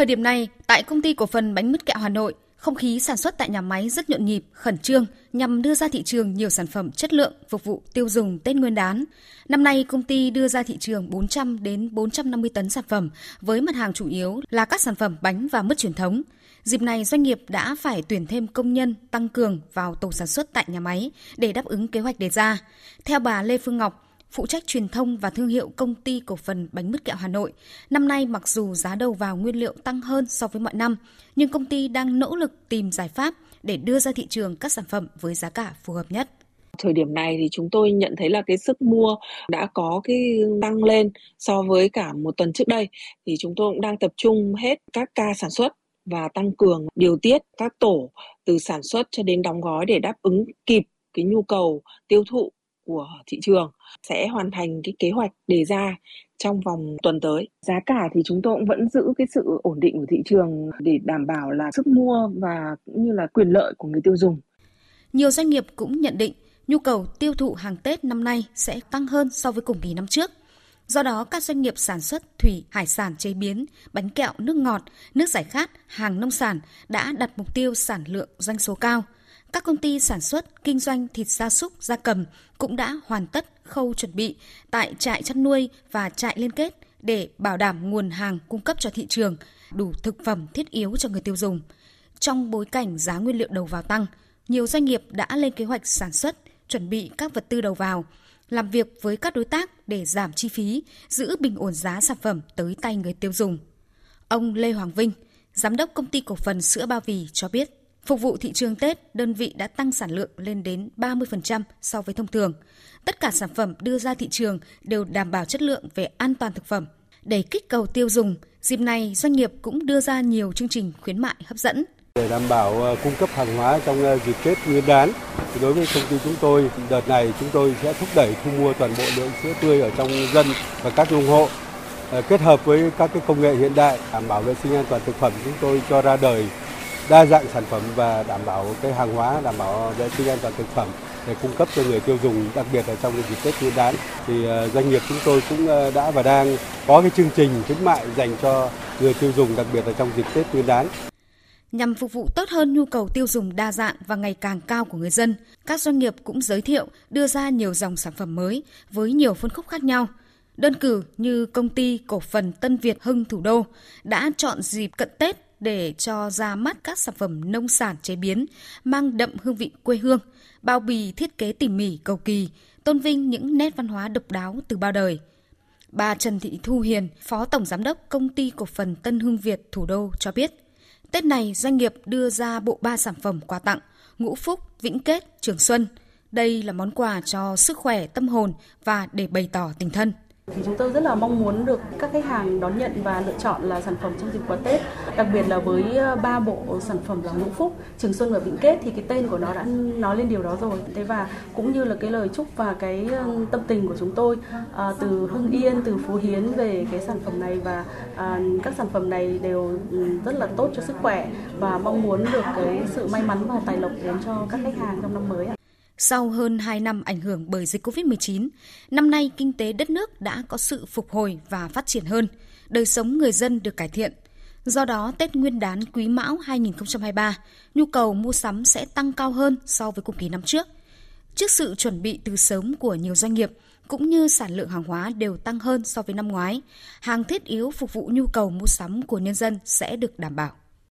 Thời điểm này, tại công ty cổ phần bánh mứt kẹo Hà Nội, không khí sản xuất tại nhà máy rất nhộn nhịp, khẩn trương nhằm đưa ra thị trường nhiều sản phẩm chất lượng phục vụ tiêu dùng Tết Nguyên đán. Năm nay, công ty đưa ra thị trường 400 đến 450 tấn sản phẩm với mặt hàng chủ yếu là các sản phẩm bánh và mứt truyền thống. Dịp này, doanh nghiệp đã phải tuyển thêm công nhân tăng cường vào tổ sản xuất tại nhà máy để đáp ứng kế hoạch đề ra. Theo bà Lê Phương Ngọc, phụ trách truyền thông và thương hiệu công ty cổ phần bánh mứt kẹo Hà Nội. Năm nay mặc dù giá đầu vào nguyên liệu tăng hơn so với mọi năm, nhưng công ty đang nỗ lực tìm giải pháp để đưa ra thị trường các sản phẩm với giá cả phù hợp nhất thời điểm này thì chúng tôi nhận thấy là cái sức mua đã có cái tăng lên so với cả một tuần trước đây thì chúng tôi cũng đang tập trung hết các ca sản xuất và tăng cường điều tiết các tổ từ sản xuất cho đến đóng gói để đáp ứng kịp cái nhu cầu tiêu thụ của thị trường sẽ hoàn thành cái kế hoạch đề ra trong vòng tuần tới. Giá cả thì chúng tôi cũng vẫn giữ cái sự ổn định của thị trường để đảm bảo là sức mua và cũng như là quyền lợi của người tiêu dùng. Nhiều doanh nghiệp cũng nhận định nhu cầu tiêu thụ hàng Tết năm nay sẽ tăng hơn so với cùng kỳ năm trước. Do đó, các doanh nghiệp sản xuất thủy, hải sản chế biến, bánh kẹo, nước ngọt, nước giải khát, hàng nông sản đã đặt mục tiêu sản lượng doanh số cao – các công ty sản xuất, kinh doanh thịt gia súc, gia cầm cũng đã hoàn tất khâu chuẩn bị tại trại chăn nuôi và trại liên kết để bảo đảm nguồn hàng cung cấp cho thị trường, đủ thực phẩm thiết yếu cho người tiêu dùng. Trong bối cảnh giá nguyên liệu đầu vào tăng, nhiều doanh nghiệp đã lên kế hoạch sản xuất, chuẩn bị các vật tư đầu vào, làm việc với các đối tác để giảm chi phí, giữ bình ổn giá sản phẩm tới tay người tiêu dùng. Ông Lê Hoàng Vinh, giám đốc công ty cổ phần sữa Ba Vì cho biết, Phục vụ thị trường Tết, đơn vị đã tăng sản lượng lên đến 30% so với thông thường. Tất cả sản phẩm đưa ra thị trường đều đảm bảo chất lượng về an toàn thực phẩm. Để kích cầu tiêu dùng, dịp này doanh nghiệp cũng đưa ra nhiều chương trình khuyến mại hấp dẫn. Để đảm bảo ờ, cung cấp hàng hóa trong ờ, dịp Tết Nguyên đán, thì đối với công ty chúng tôi, đợt này chúng tôi sẽ thúc đẩy thu mua toàn bộ lượng sữa tươi ở trong dân và các nông hộ. Ờ, kết hợp với các cái công nghệ hiện đại đảm bảo vệ sinh an toàn thực phẩm chúng tôi cho ra đời đa dạng sản phẩm và đảm bảo cái hàng hóa đảm bảo vệ sinh an toàn thực phẩm để cung cấp cho người tiêu dùng đặc biệt là trong dịp Tết Nguyên đán thì ờ, doanh nghiệp chúng tôi cũng ờ, đã và đang có cái chương trình khuyến mại dành cho người tiêu dùng đặc biệt là trong dịp Tết Nguyên đán. Nhằm phục vụ tốt hơn nhu cầu tiêu dùng đa dạng và ngày càng cao của người dân, các doanh nghiệp cũng giới thiệu đưa ra nhiều dòng sản phẩm mới với nhiều phân khúc khác nhau. Đơn cử như công ty cổ phần Tân Việt Hưng Thủ Đô đã chọn dịp cận Tết để cho ra mắt các sản phẩm nông sản chế biến mang đậm hương vị quê hương, bao bì thiết kế tỉ mỉ cầu kỳ, tôn vinh những nét văn hóa độc đáo từ bao đời. Bà Trần Thị Thu Hiền, Phó Tổng Giám đốc Công ty Cổ phần Tân Hương Việt Thủ đô cho biết, Tết này doanh nghiệp đưa ra bộ ba sản phẩm quà tặng Ngũ Phúc, Vĩnh Kết, Trường Xuân. Đây là món quà cho sức khỏe, tâm hồn và để bày tỏ tình thân. Thì chúng tôi rất là mong muốn được các khách hàng đón nhận và lựa chọn là sản phẩm trong dịp quà Tết, đặc biệt là với ờ, ba bộ sản phẩm là Ngũ Phúc, Trường Xuân và Vĩnh Kết thì cái tên của nó đã nói lên điều đó rồi. Thế và cũng như là cái lời chúc và cái ờ, tâm tình của chúng tôi à, từ Hưng Yên, từ Phú Hiến về cái sản phẩm này và à, các sản phẩm này đều ừ, rất là tốt cho sức khỏe và mong muốn được cái sự may mắn và tài lộc đến cho các khách hàng trong năm mới. Sau hơn 2 năm ảnh hưởng bởi dịch COVID-19, năm nay kinh tế đất nước đã có sự phục hồi và phát triển hơn, đời sống người dân được cải thiện. Do đó, Tết Nguyên đán Quý Mão 2023, nhu cầu mua sắm sẽ tăng cao hơn so với cùng kỳ năm trước. Trước sự chuẩn bị từ sớm của nhiều doanh nghiệp, cũng như sản lượng hàng hóa đều tăng hơn so với năm ngoái, hàng thiết yếu phục vụ nhu cầu mua sắm của nhân dân sẽ được đảm bảo.